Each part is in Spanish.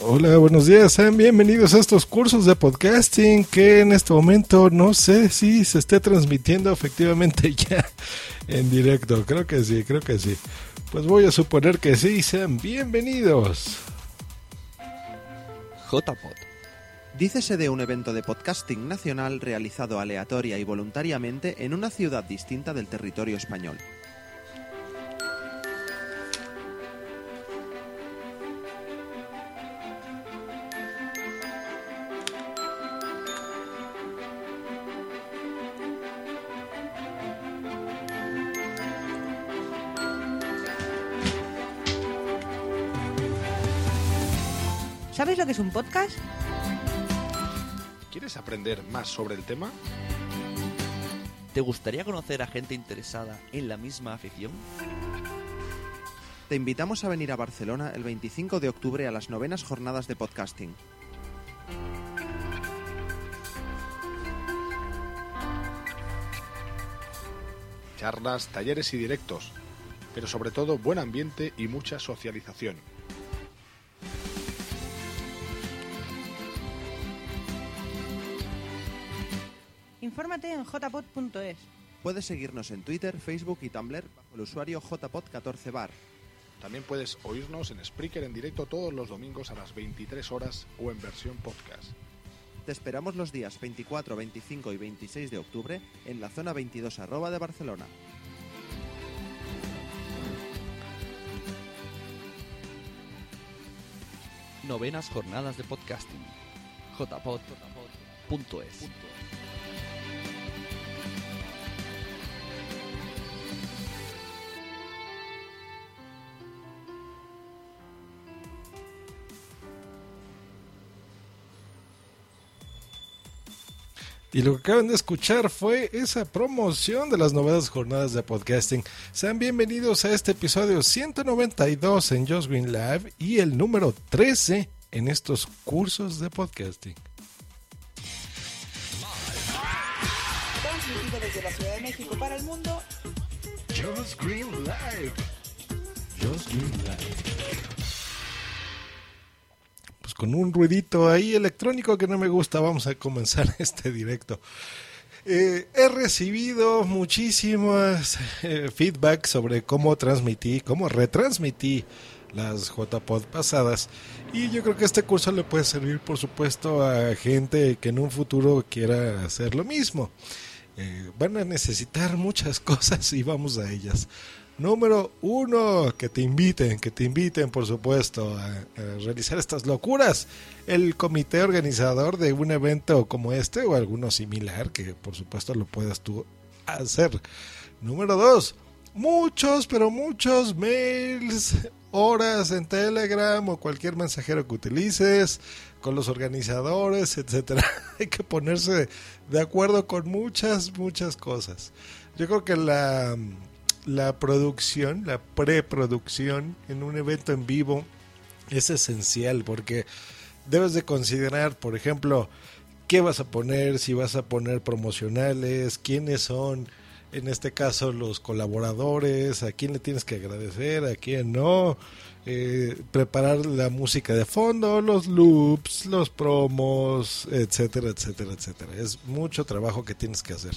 Hola, buenos días, sean bienvenidos a estos cursos de podcasting que en este momento no sé si se esté transmitiendo efectivamente ya en directo. Creo que sí, creo que sí. Pues voy a suponer que sí, sean bienvenidos. JPod. Dícese de un evento de podcasting nacional realizado aleatoria y voluntariamente en una ciudad distinta del territorio español. ¿Sabes lo que es un podcast? ¿Quieres aprender más sobre el tema? ¿Te gustaría conocer a gente interesada en la misma afición? Te invitamos a venir a Barcelona el 25 de octubre a las novenas jornadas de podcasting. Charlas, talleres y directos, pero sobre todo buen ambiente y mucha socialización. Infórmate en jpod.es. Puedes seguirnos en Twitter, Facebook y Tumblr bajo el usuario jpod14bar. También puedes oírnos en Spreaker en directo todos los domingos a las 23 horas o en versión podcast. Te esperamos los días 24, 25 y 26 de octubre en la zona 22 arroba de Barcelona. Novenas jornadas de podcasting. jpod.es. Y lo que acaban de escuchar fue esa promoción de las novedades jornadas de podcasting. Sean bienvenidos a este episodio 192 en Just Green Live y el número 13 en estos cursos de podcasting. Transmitido desde la Ciudad de México para el mundo. Just Green Live. Just Green Live. Con un ruidito ahí electrónico que no me gusta, vamos a comenzar este directo. Eh, he recibido muchísimas eh, feedback sobre cómo transmití, cómo retransmití las JPod pasadas y yo creo que este curso le puede servir por supuesto a gente que en un futuro quiera hacer lo mismo. Eh, van a necesitar muchas cosas y vamos a ellas. Número uno, que te inviten, que te inviten, por supuesto, a, realizar estas locuras. El comité organizador de un evento como este o alguno similar, que por supuesto lo puedas tú hacer. Número dos, muchos, pero muchos mails, horas en Telegram o cualquier mensajero que utilices con los organizadores, etcétera. Hay que ponerse de acuerdo con muchas, muchas cosas. Yo creo que la, la producción, la preproducción en un evento en vivo es esencial porque debes de considerar, por ejemplo, qué vas a poner, si vas a poner promocionales, quiénes son, en este caso, los colaboradores, a quién le tienes que agradecer, a quién no, eh, preparar la música de fondo, los loops, los promos, etcétera, etcétera, etcétera. Es mucho trabajo que tienes que hacer.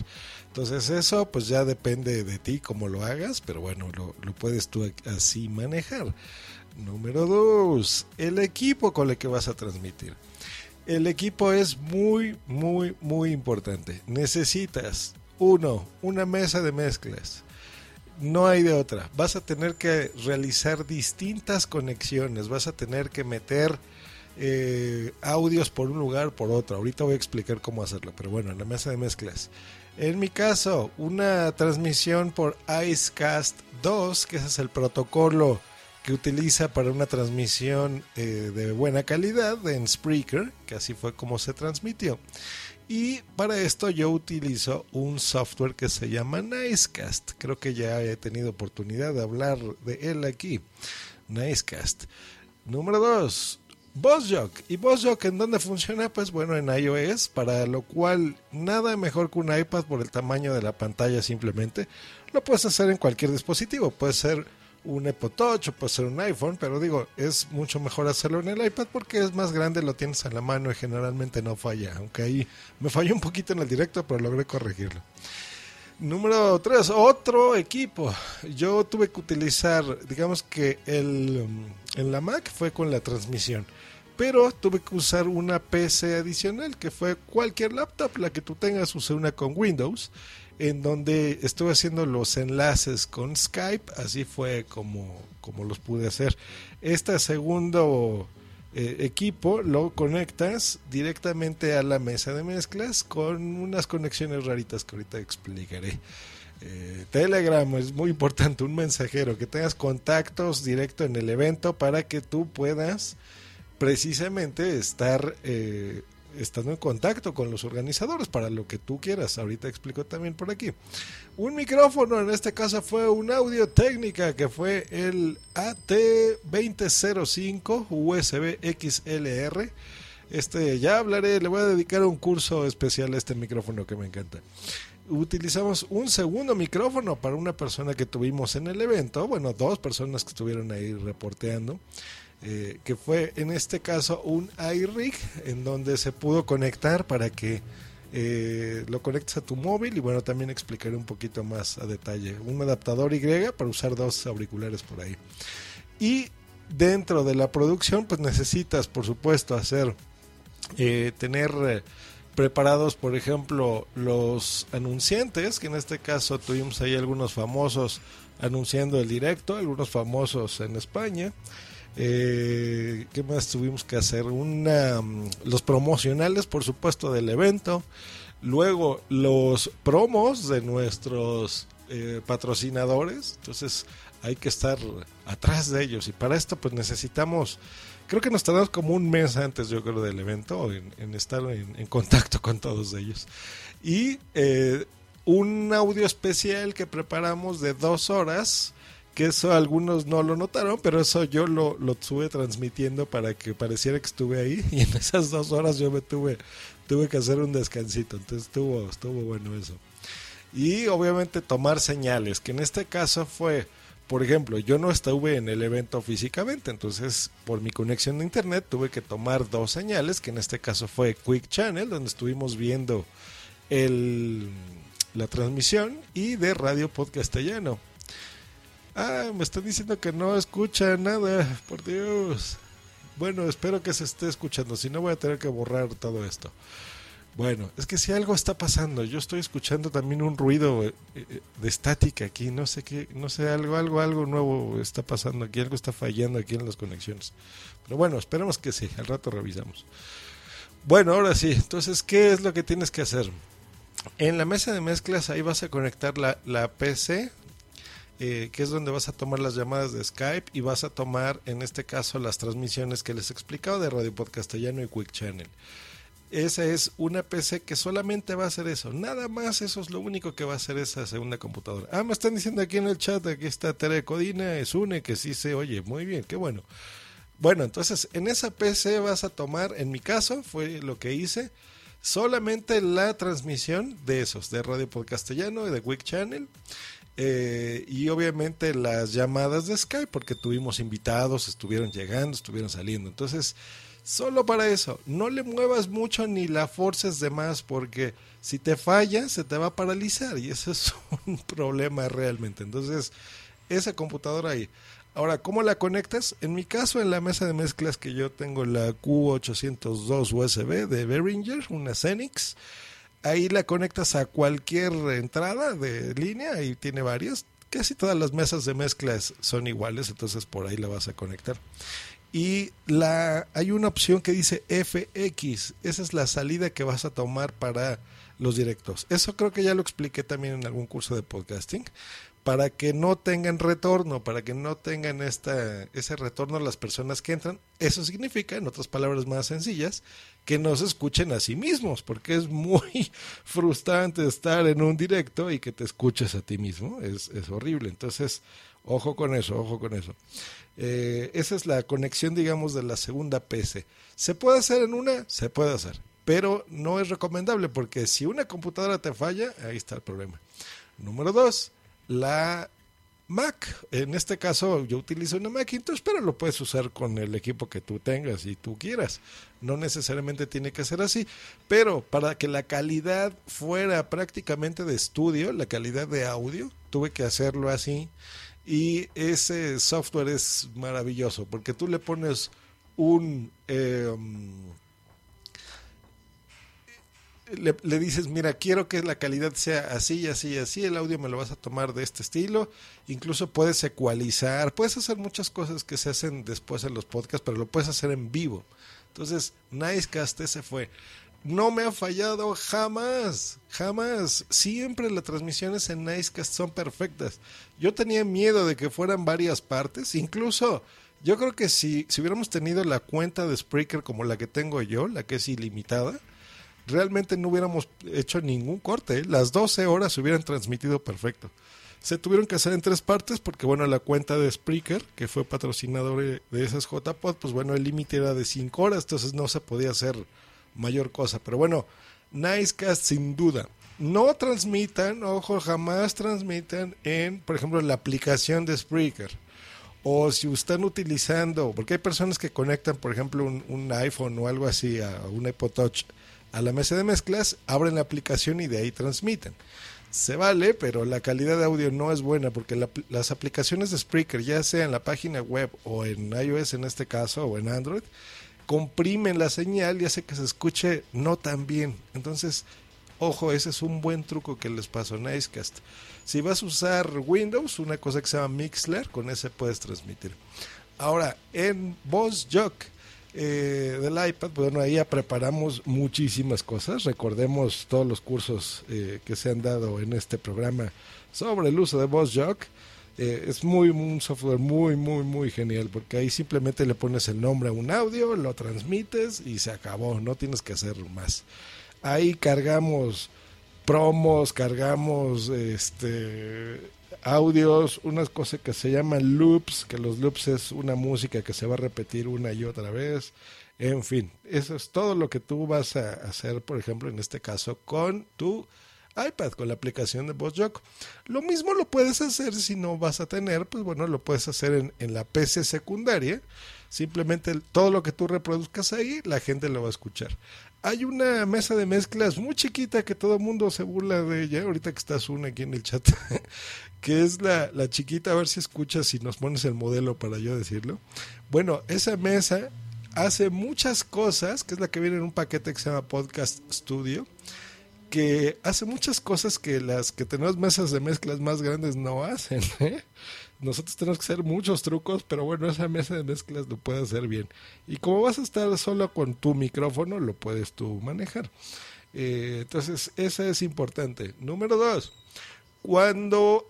Entonces eso pues ya depende de ti cómo lo hagas, pero bueno, lo, lo puedes tú así manejar. Número dos, el equipo con el que vas a transmitir. El equipo es muy, muy, muy importante. Necesitas, uno, una mesa de mezclas. No hay de otra. Vas a tener que realizar distintas conexiones. Vas a tener que meter eh, audios por un lugar, por otro. Ahorita voy a explicar cómo hacerlo. Pero bueno, en la mesa de mezclas. En mi caso, una transmisión por Icecast 2, que ese es el protocolo que utiliza para una transmisión eh, de buena calidad en Spreaker, que así fue como se transmitió. Y para esto yo utilizo un software que se llama Nicecast. Creo que ya he tenido oportunidad de hablar de él aquí. Nicecast. Número 2. BossJock. ¿Y BossJock en dónde funciona? Pues bueno, en iOS, para lo cual nada mejor que un iPad por el tamaño de la pantalla simplemente. Lo puedes hacer en cualquier dispositivo. Puede ser un iPod Touch o puede ser un iPhone, pero digo, es mucho mejor hacerlo en el iPad porque es más grande, lo tienes a la mano y generalmente no falla. Aunque ahí me falló un poquito en el directo, pero logré corregirlo. Número 3, otro equipo. Yo tuve que utilizar, digamos que el, en la Mac fue con la transmisión, pero tuve que usar una PC adicional que fue cualquier laptop, la que tú tengas, usé una con Windows en donde estuve haciendo los enlaces con Skype, así fue como, como los pude hacer. Este segundo eh, equipo lo conectas directamente a la mesa de mezclas con unas conexiones raritas que ahorita explicaré. Eh, Telegram es muy importante, un mensajero, que tengas contactos directo en el evento para que tú puedas precisamente estar eh, estando en contacto con los organizadores para lo que tú quieras. Ahorita explico también por aquí. Un micrófono, en este caso fue un audio técnica que fue el AT2005 USB XLR. Este ya hablaré, le voy a dedicar un curso especial a este micrófono que me encanta. Utilizamos un segundo micrófono para una persona que tuvimos en el evento, bueno, dos personas que estuvieron ahí reporteando. Eh, que fue en este caso un iRig en donde se pudo conectar para que eh, lo conectes a tu móvil y bueno también explicaré un poquito más a detalle. Un adaptador Y para usar dos auriculares por ahí. Y dentro de la producción pues necesitas por supuesto hacer eh, tener preparados por ejemplo los anunciantes que en este caso tuvimos ahí algunos famosos anunciando el directo algunos famosos en España eh, ¿Qué más tuvimos que hacer? Una, mm, los promocionales, por supuesto, del evento. Luego los promos de nuestros eh, patrocinadores. Entonces hay que estar atrás de ellos. Y para esto pues necesitamos, creo que nos tardamos como un mes antes, yo creo, del evento, en, estar en, contacto con todos ellos. Y eh, un audio especial que preparamos de dos horas que eso algunos no lo notaron, pero eso yo lo, lo transmitiendo para que pareciera que estuve ahí y en esas dos horas yo me tuve, tuve que hacer un descansito, entonces estuvo, estuvo bueno eso. Y obviamente tomar señales, que en este caso fue, por ejemplo, yo no estuve en el evento físicamente, entonces por mi conexión de internet tuve que tomar dos señales, que en este caso fue Quick Channel, donde estuvimos viendo el, la transmisión, y de Radio Podcastellano Ah, me están diciendo que no escucha nada, por Dios. Bueno, espero que se esté escuchando, si no voy a tener que borrar todo esto. Bueno, es que si algo está pasando, yo estoy escuchando también un ruido eh, eh, de estática aquí, no sé qué, no sé, algo, algo, algo nuevo está pasando aquí, algo está fallando aquí en las conexiones. Pero bueno, esperemos que sí, al rato revisamos. Bueno, ahora sí, entonces, ¿qué es lo que tienes que hacer? En la mesa de mezclas ahí vas a conectar la, la PC eh, que es donde vas a tomar las llamadas de Skype y vas a tomar, en este caso, las transmisiones que les he explicado de Radio Podcastellano y Quick Channel. Esa es una PC que solamente va a hacer eso. Nada más, eso es lo único que va a hacer esa segunda computadora. Ah, me están diciendo aquí en el chat, aquí está Tere Codina, es une que sí se oye. Muy bien, qué bueno. Bueno, entonces en esa PC vas a tomar, en mi caso, fue lo que hice, solamente la transmisión de esos, de Radio Podcastellano y de Quick Channel. Eh, y obviamente las llamadas de Skype, porque tuvimos invitados, estuvieron llegando, estuvieron saliendo. Entonces, Solo para eso, no le muevas mucho ni la forces de más porque si te falla se te va a paralizar y eso es un problema realmente. Entonces, esa computadora ahí. Ahora, ¿cómo la conectas? En mi caso, en la mesa de mezclas que yo tengo la Q802 USB de Behringer, una Xenix, ahí la conectas a cualquier entrada de línea y tiene varias. Casi todas las mesas de mezclas son iguales, entonces por ahí la vas a conectar y la hay una opción que dice FX, esa es la salida que vas a tomar para los directos. Eso creo que ya lo expliqué también en algún curso de podcasting, para que no tengan retorno, para que no tengan esta, ese retorno a las personas que entran. Eso significa, en otras palabras más sencillas, que no se escuchen a sí mismos, porque es muy frustrante estar en un directo y que te escuches a ti mismo, es, es horrible. Entonces, ojo con eso, ojo con eso. Eh, esa es la conexión, digamos, de la segunda PC. ¿Se puede hacer en una? Se puede hacer, pero no es recomendable porque si una computadora te falla, ahí está el problema. Número dos, la Mac. En este caso yo utilizo una Macintosh, pero lo puedes usar con el equipo que tú tengas y tú quieras. No necesariamente tiene que ser así, pero para que la calidad fuera prácticamente de estudio, la calidad de audio, tuve que hacerlo así y ese software es maravilloso porque tú le pones un... Em, le, dices, mira, quiero que la calidad sea así, así, así, el audio me lo vas a tomar de este estilo, incluso puedes ecualizar, puedes hacer muchas cosas que se hacen después en los podcasts, pero lo puedes hacer en vivo. Entonces, Nicecast ese fue no me ha fallado jamás, jamás. Siempre las transmisiones en Nicecast son perfectas. Yo tenía miedo de que fueran varias partes, incluso yo creo que si, si hubiéramos tenido la cuenta de Spreaker como la que tengo yo, la que es ilimitada, realmente no hubiéramos hecho ningún corte. ¿eh? Las 12 horas se hubieran transmitido perfecto. Se tuvieron que hacer en tres partes porque, bueno, la cuenta de Spreaker, que fue patrocinador de esas JPod, pues bueno, el límite era de 5 horas, entonces no se podía hacer mayor cosa. Pero bueno, Nicecast sin duda. No transmitan, ojo, jamás transmitan en, por ejemplo, la aplicación de Spreaker. O si están utilizando, porque hay personas que conectan, por ejemplo, un, iPhone o algo así a un iPod Touch a la mesa de mezclas, abren la aplicación y de ahí transmiten. Se vale, pero la calidad de audio no es buena porque las aplicaciones de Spreaker, ya sea en la página web o en iOS en este caso o en Android, comprimen la señal y hace que se escuche no tan bien. Entonces, ojo, ese es un buen truco que les paso en Nicecast. Si vas a usar Windows, una cosa que se llama Mixler, con ese puedes transmitir. Ahora, en VozJock eh, del iPad, bueno, ahí ya preparamos muchísimas cosas. Recordemos todos los cursos eh, que se han dado en este programa sobre el uso de VozJock. Eh, es muy un software muy muy muy genial porque ahí simplemente le pones el nombre a un audio, lo transmites y se acabó, no tienes que hacer más. Ahí cargamos promos, cargamos este audios, unas cosas que se llaman loops, que los loops es una música que se va a repetir una y otra vez. En fin, eso es todo lo que tú vas a hacer, por ejemplo, en este caso con tu iPad con la aplicación de VozJock. Lo mismo lo puedes hacer si no vas a tener, pues bueno, lo puedes hacer en, en la PC secundaria. Simplemente todo lo que tú reproduzcas ahí, la gente lo va a escuchar. Hay una mesa de mezclas muy chiquita que todo el mundo se burla de ella, ahorita que estás una aquí en el chat, que es la, la chiquita, a ver si escuchas, si nos pones el modelo para yo decirlo. Bueno, esa mesa hace muchas cosas, que es la que viene en un paquete que se llama Podcast Studio que hace muchas cosas que las que tenemos mesas de mezclas más grandes no hacen. ¿eh? Nosotros tenemos que hacer muchos trucos, pero bueno, esa mesa de mezclas lo puede hacer bien. Y como vas a estar solo con tu micrófono, lo puedes tú manejar. Eh, entonces, esa es importante. Número dos, cuando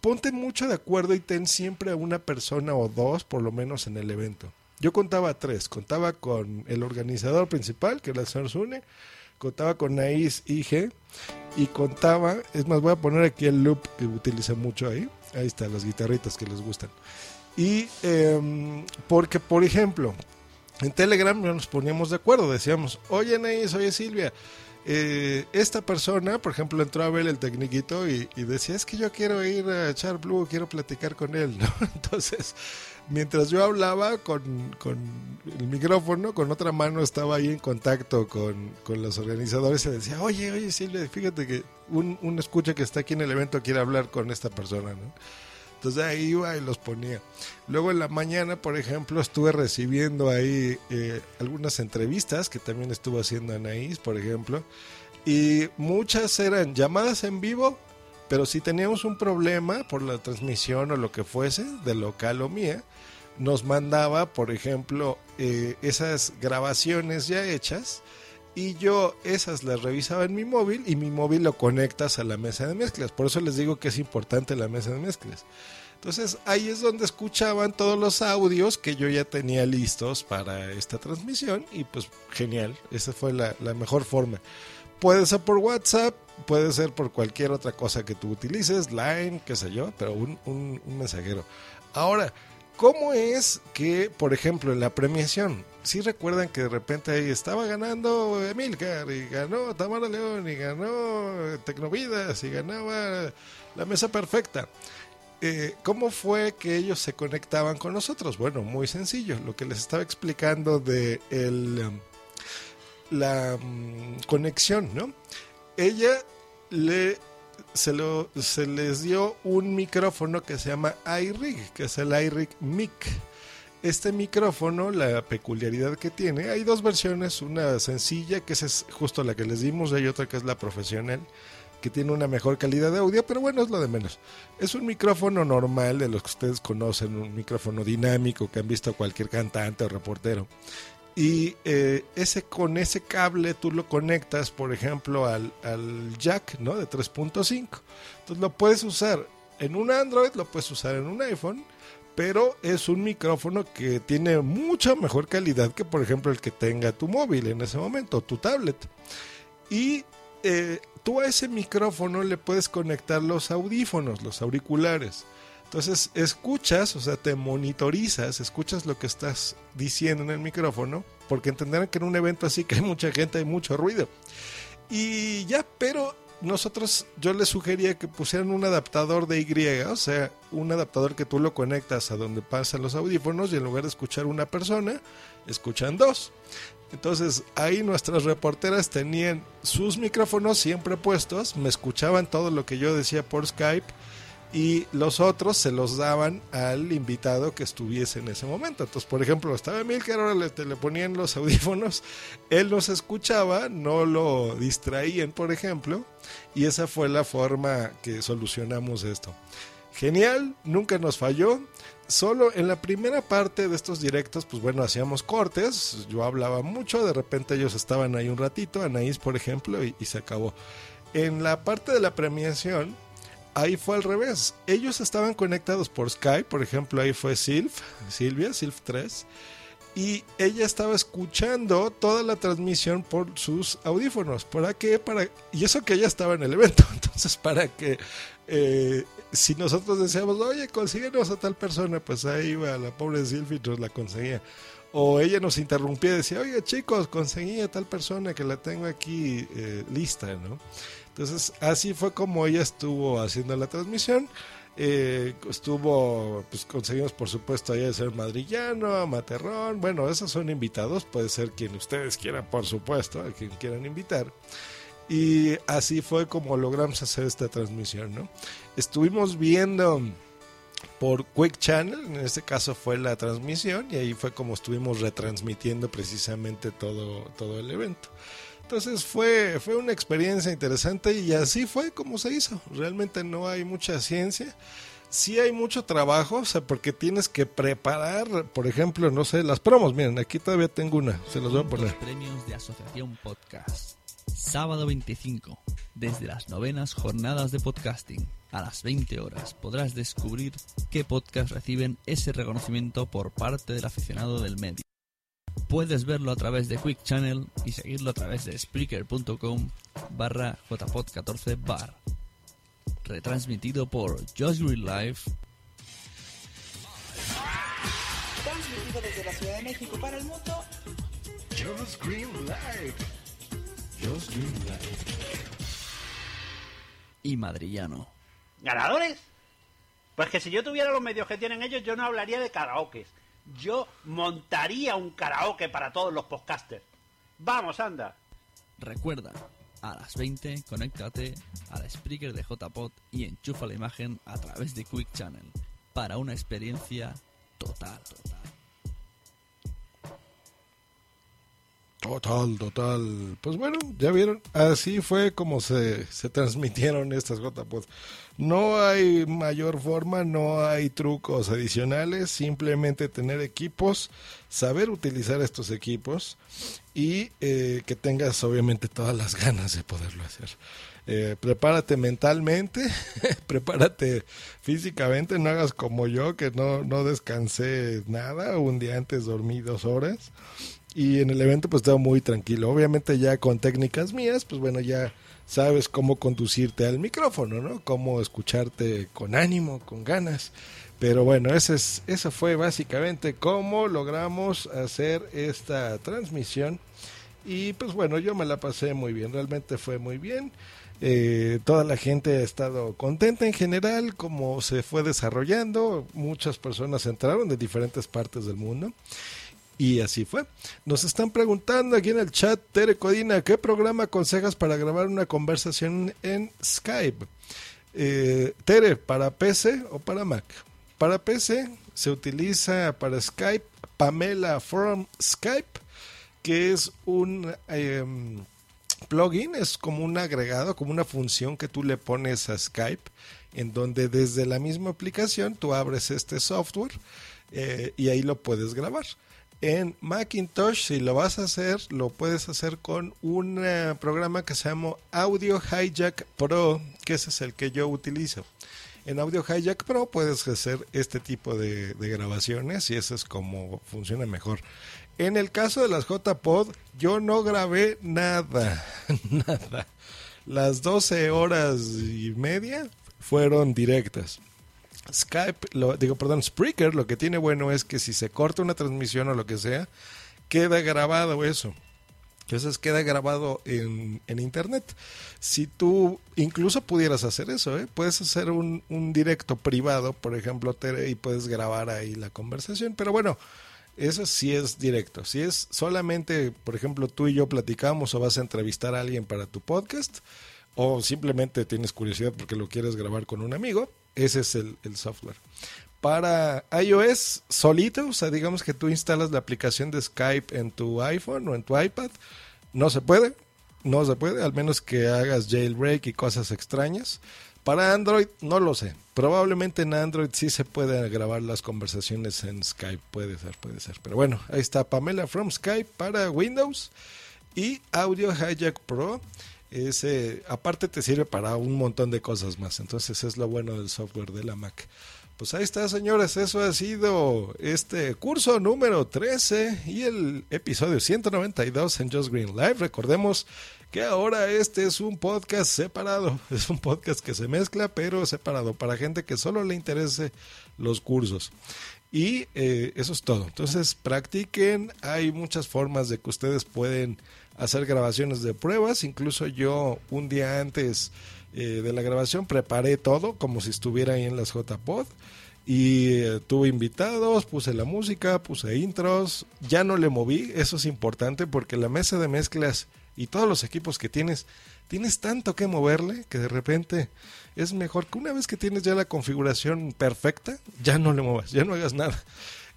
ponte mucho de acuerdo y ten siempre a una persona o dos, por lo menos, en el evento. Yo contaba tres. Contaba con el organizador principal, que era el señor Zune. Contaba con Naís IG. Y contaba, es más, voy a poner aquí el loop que utiliza mucho ahí. Ahí están las guitarritas que les gustan. Y em, porque, por ejemplo, en Telegram nos poníamos de acuerdo. Decíamos, oye Naís, oye Silvia. Eh, esta persona, por ejemplo, entró a ver el tecniquito y, y, decía, es que yo quiero ir a echar blue, quiero platicar con él, ¿no? Entonces, mientras yo hablaba con, con, el micrófono, con otra mano estaba ahí en contacto con, con los organizadores y decía, oye, oye Silvia, fíjate que un, un, escucha que está aquí en el evento quiere hablar con esta persona, ¿no? Entonces ahí iba y los ponía. Luego en la mañana, por ejemplo, estuve recibiendo ahí eh, algunas entrevistas que también estuvo haciendo Anaís, por ejemplo. Y muchas eran llamadas en vivo, pero si teníamos un problema por la transmisión o lo que fuese, de local o mía, nos mandaba, por ejemplo, eh, esas grabaciones ya hechas y yo esas las revisaba en mi móvil y mi móvil lo conectas a la mesa de mezclas. Por eso les digo que es importante la mesa de mezclas. Entonces ahí es donde escuchaban todos los audios que yo ya tenía listos para esta transmisión y pues genial, esa fue la, la mejor forma. Puede ser por WhatsApp, puede ser por cualquier otra cosa que tú utilices, Line, qué sé yo, pero un, un, un mensajero. Ahora, ¿cómo es que, por ejemplo, en la premiación, si recuerdan que de repente ahí estaba ganando Emilcar y ganó Tamara León y ganó Tecnovidas y ganaba la mesa perfecta. Eh, ¿Cómo fue que ellos se conectaban con nosotros? Bueno, muy sencillo. Lo que les estaba explicando de el, la um, conexión, ¿no? Ella le se, lo, les dio un micrófono que se llama iRig, que es el iRig Mic este micrófono, la peculiaridad que tiene, hay dos versiones, una sencilla, que es justo la que les dimos, y otra que es la profesional, que tiene una mejor calidad de audio, pero bueno, es lo de menos. Es un micrófono normal de los que ustedes conocen, un micrófono dinámico que han visto cualquier cantante o reportero. Y eh, ese con ese cable tú lo conectas, por ejemplo, al, al jack ¿no? de 3.5. Entonces lo puedes usar en un Android, lo puedes usar en un iPhone pero es un micrófono que tiene mucha mejor calidad que por ejemplo el que tenga tu móvil en ese momento, tu tablet. Y eh, tú a ese micrófono le puedes conectar los audífonos, los auriculares. Entonces escuchas, o sea, te monitorizas, escuchas lo que estás diciendo en el micrófono, porque entenderán que en un evento así que hay mucha gente, hay mucho ruido. Y ya, pero nosotros yo les sugería que pusieran un adaptador de Y, o sea, un adaptador que tú lo conectas a donde pasan los audífonos y en lugar de escuchar una persona, escuchan dos. Entonces ahí nuestras reporteras tenían sus micrófonos siempre puestos, me escuchaban todo lo que yo decía por Skype y los otros se los daban al invitado que estuviese en ese momento. Entonces, por ejemplo, estaba Milker, ahora le, le, ponían los audífonos, él nos escuchaba, no lo distraían, por ejemplo, y esa fue la forma que solucionamos esto. Genial, nunca nos falló. Solo en la primera parte de estos directos, pues bueno, hacíamos cortes, yo hablaba mucho, de repente ellos estaban ahí un ratito, Anaís, por ejemplo, y se acabó. En la parte de la premiación, ahí fue al revés. Ellos estaban conectados por Skype, por ejemplo, ahí fue Silv, Silvia, Silv 3, y ella estaba escuchando toda la transmisión por sus audífonos. ¿Para qué? Para, y eso que ella estaba en el evento. Entonces, para que eh, si nosotros decíamos, oye, consíguenos a tal persona, pues ahí iba la pobre Silvia y nos la conseguía. O ella nos interrumpía y decía, oye chicos, conseguí a tal persona que la tengo aquí eh, lista, ¿no? Entonces, así fue como ella estuvo haciendo la transmisión. Eh, estuvo, pues conseguimos por supuesto de ser Madrillano, a Materrón. Bueno, esos son invitados, puede ser quien ustedes quieran, por supuesto, a quien quieran invitar. Y así fue como logramos hacer esta transmisión, ¿no? Estuvimos viendo por Quick Channel, en este caso fue la transmisión, y ahí fue como estuvimos retransmitiendo precisamente todo, todo el evento. Entonces fue, fue una experiencia interesante y así fue como se hizo. Realmente no hay mucha ciencia. Sí hay mucho trabajo, o sea, porque tienes que preparar, por ejemplo, no sé, las promos. Miren, aquí todavía tengo una, se los voy a poner. premios de Asociación Podcast. Sábado 25, desde las novenas jornadas de podcasting. a las 20 horas podrás descubrir qué podcasts reciben ese reconocimiento por parte del aficionado del medio. Puedes verlo a través de Quick Channel y seguirlo a través de Spreaker.com barra jpod14 bar. Retransmitido por Just Green Live Transmitido desde la Ciudad de México para el mundo. Just Green Live. Just Green Live. y Madrillano. ¿Ganadores? Pues que si yo tuviera los medios que tienen ellos, yo no hablaría de karaokes. Yo montaría un karaoke para todos los podcasters. Vamos, anda. Recuerda, a las 20 conéctate al Spreaker de JPod y enchufa la imagen a través de Quick Channel para una experiencia total. Total, total. Pues bueno, ya vieron, así fue como se, se transmitieron estas JPod. No hay mayor forma, no hay trucos adicionales, simplemente tener equipos, saber utilizar estos equipos y eh, que tengas obviamente todas las ganas de poderlo hacer. Eh, prepárate mentalmente, prepárate físicamente, no hagas como yo que no, no descansé nada, un día antes dormí dos horas y en el evento pues estaba muy tranquilo. Obviamente ya con técnicas mías, pues bueno, ya sabes cómo conducirte al micrófono, ¿no? Cómo escucharte con ánimo, con ganas. Pero bueno, ese es, eso fue básicamente cómo logramos hacer esta transmisión. Y pues bueno, yo me la pasé muy bien, realmente fue muy bien. Eh, toda la gente ha estado contenta en general, como se fue desarrollando. Muchas personas entraron de diferentes partes del mundo. Y así fue. Nos están preguntando aquí en el chat, Tere Codina, ¿qué programa aconsejas para grabar una conversación en Skype? Eh, Tere, ¿para PC o para Mac? Para PC se utiliza para Skype Pamela from Skype, que es un eh, plugin, es como un agregado, como una función que tú le pones a Skype, en donde desde la misma aplicación tú abres este software eh, y ahí lo puedes grabar. En Macintosh, si lo vas a hacer, lo puedes hacer con un eh, programa que se llama Audio Hijack Pro, que ese es el que yo utilizo. En Audio Hijack Pro puedes hacer este tipo de, grabaciones y eso es como funciona mejor. En el caso de las JPod, yo no grabé nada, nada. Las 12 horas y media fueron directas. Skype, lo, digo, perdón, Spreaker, lo que tiene bueno es que si se corta una transmisión o lo que sea, queda grabado eso. Entonces queda grabado en, en internet. Si tú incluso pudieras hacer eso, ¿eh? puedes hacer un, un directo privado, por ejemplo, y puedes grabar ahí la conversación. Pero bueno, eso sí es directo. Si es solamente, por ejemplo, tú y yo platicamos o vas a entrevistar a alguien para tu podcast, o simplemente tienes curiosidad porque lo quieres grabar con un amigo, ese es el, el, software. Para iOS solito, o sea, digamos que tú instalas la aplicación de Skype en tu iPhone o en tu iPad, no se puede, no se puede, al menos que hagas jailbreak y cosas extrañas. Para Android, no lo sé. Probablemente en Android sí se pueden grabar las conversaciones en Skype. Puede ser, puede ser. Pero bueno, ahí está Pamela from Skype para Windows y Audio Hijack Pro. Ese, aparte te sirve para un montón de cosas más. Entonces es lo bueno del software de la Mac. Pues ahí está, señores. Eso ha sido este curso número 13 y el episodio 192 en Just Green Live. Recordemos que ahora este es un podcast separado. Es un podcast que se mezcla, pero separado para gente que solo le interese los cursos. Y eh, eso es todo. Entonces practiquen. Hay muchas formas de que ustedes pueden hacer grabaciones de pruebas. Incluso yo un día antes eh, de la grabación preparé todo como si estuviera ahí en las JPod. Y eh, tuve invitados, puse la música, puse intros. Ya no le moví, eso es importante porque la mesa de mezclas y todos los equipos que tienes, tienes tanto que moverle que de repente es mejor que una vez que tienes ya la configuración perfecta, ya no le muevas, ya no hagas nada.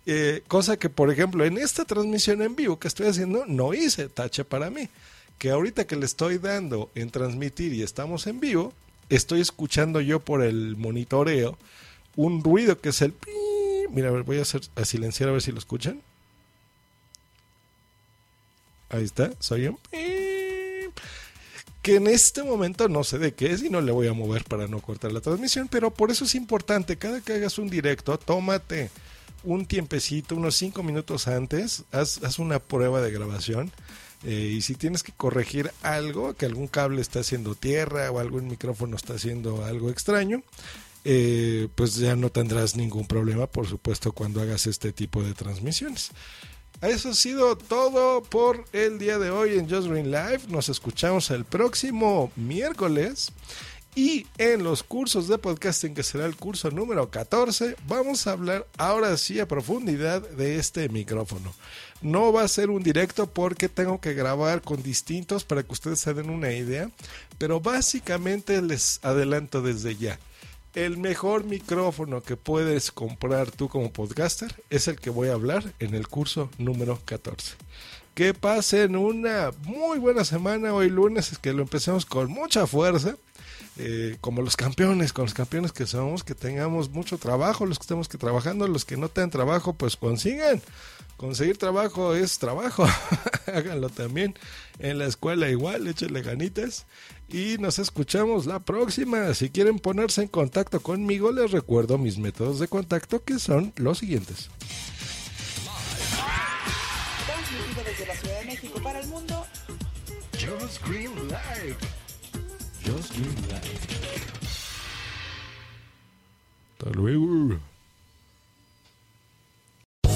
Eh, cosa que, por ejemplo, en esta transmisión en vivo que estoy haciendo, no hice tache para mí. Que ahorita que le estoy dando en transmitir y estamos en vivo, estoy escuchando yo por el monitoreo un ruido que es el... Mira, a ver, voy a, a silenciar a ver si lo escuchan. Ahí está, soy un... que en este momento no sé de qué es y no le voy a mover para no cortar la transmisión, pero por eso es importante, cada que hagas un directo, tómate un tiempecito, unos 5 minutos antes, haz, haz, una prueba de grabación. Eh, y si tienes que corregir algo, que algún cable está haciendo tierra o algún micrófono está haciendo algo extraño, eh, pues ya no tendrás ningún problema, por supuesto, cuando hagas este tipo de transmisiones. Eso ha sido todo por el día de hoy en Just Green Live. Nos escuchamos el próximo miércoles. Y en los cursos de podcasting, que será el curso número 14, vamos a hablar ahora sí a profundidad de este micrófono. No va a ser un directo porque tengo que grabar con distintos para que ustedes se den una idea, pero básicamente les adelanto desde ya. El mejor micrófono que puedes comprar tú como podcaster es el que voy a hablar en el curso número 14 que pasen una muy buena semana hoy lunes, es que lo empecemos con mucha fuerza. Eh, como los campeones, con los campeones que somos, que tengamos mucho trabajo, los que estemos que trabajando, los que no tengan trabajo, pues consigan. Conseguir trabajo es trabajo. Háganlo también en la escuela igual, échenle ganitas. Y nos escuchamos la próxima. Si quieren ponerse en contacto conmigo, les recuerdo mis métodos de contacto que son los siguientes. Transmitido desde la Ciudad de México para el mundo. Just Green Live. Just Green Live. Hasta luego.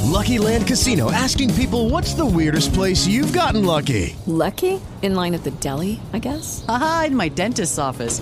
Lucky Land Casino asking people what's the weirdest place you've gotten lucky? Lucky? In line at the deli, I guess? Aha, in my dentist's office.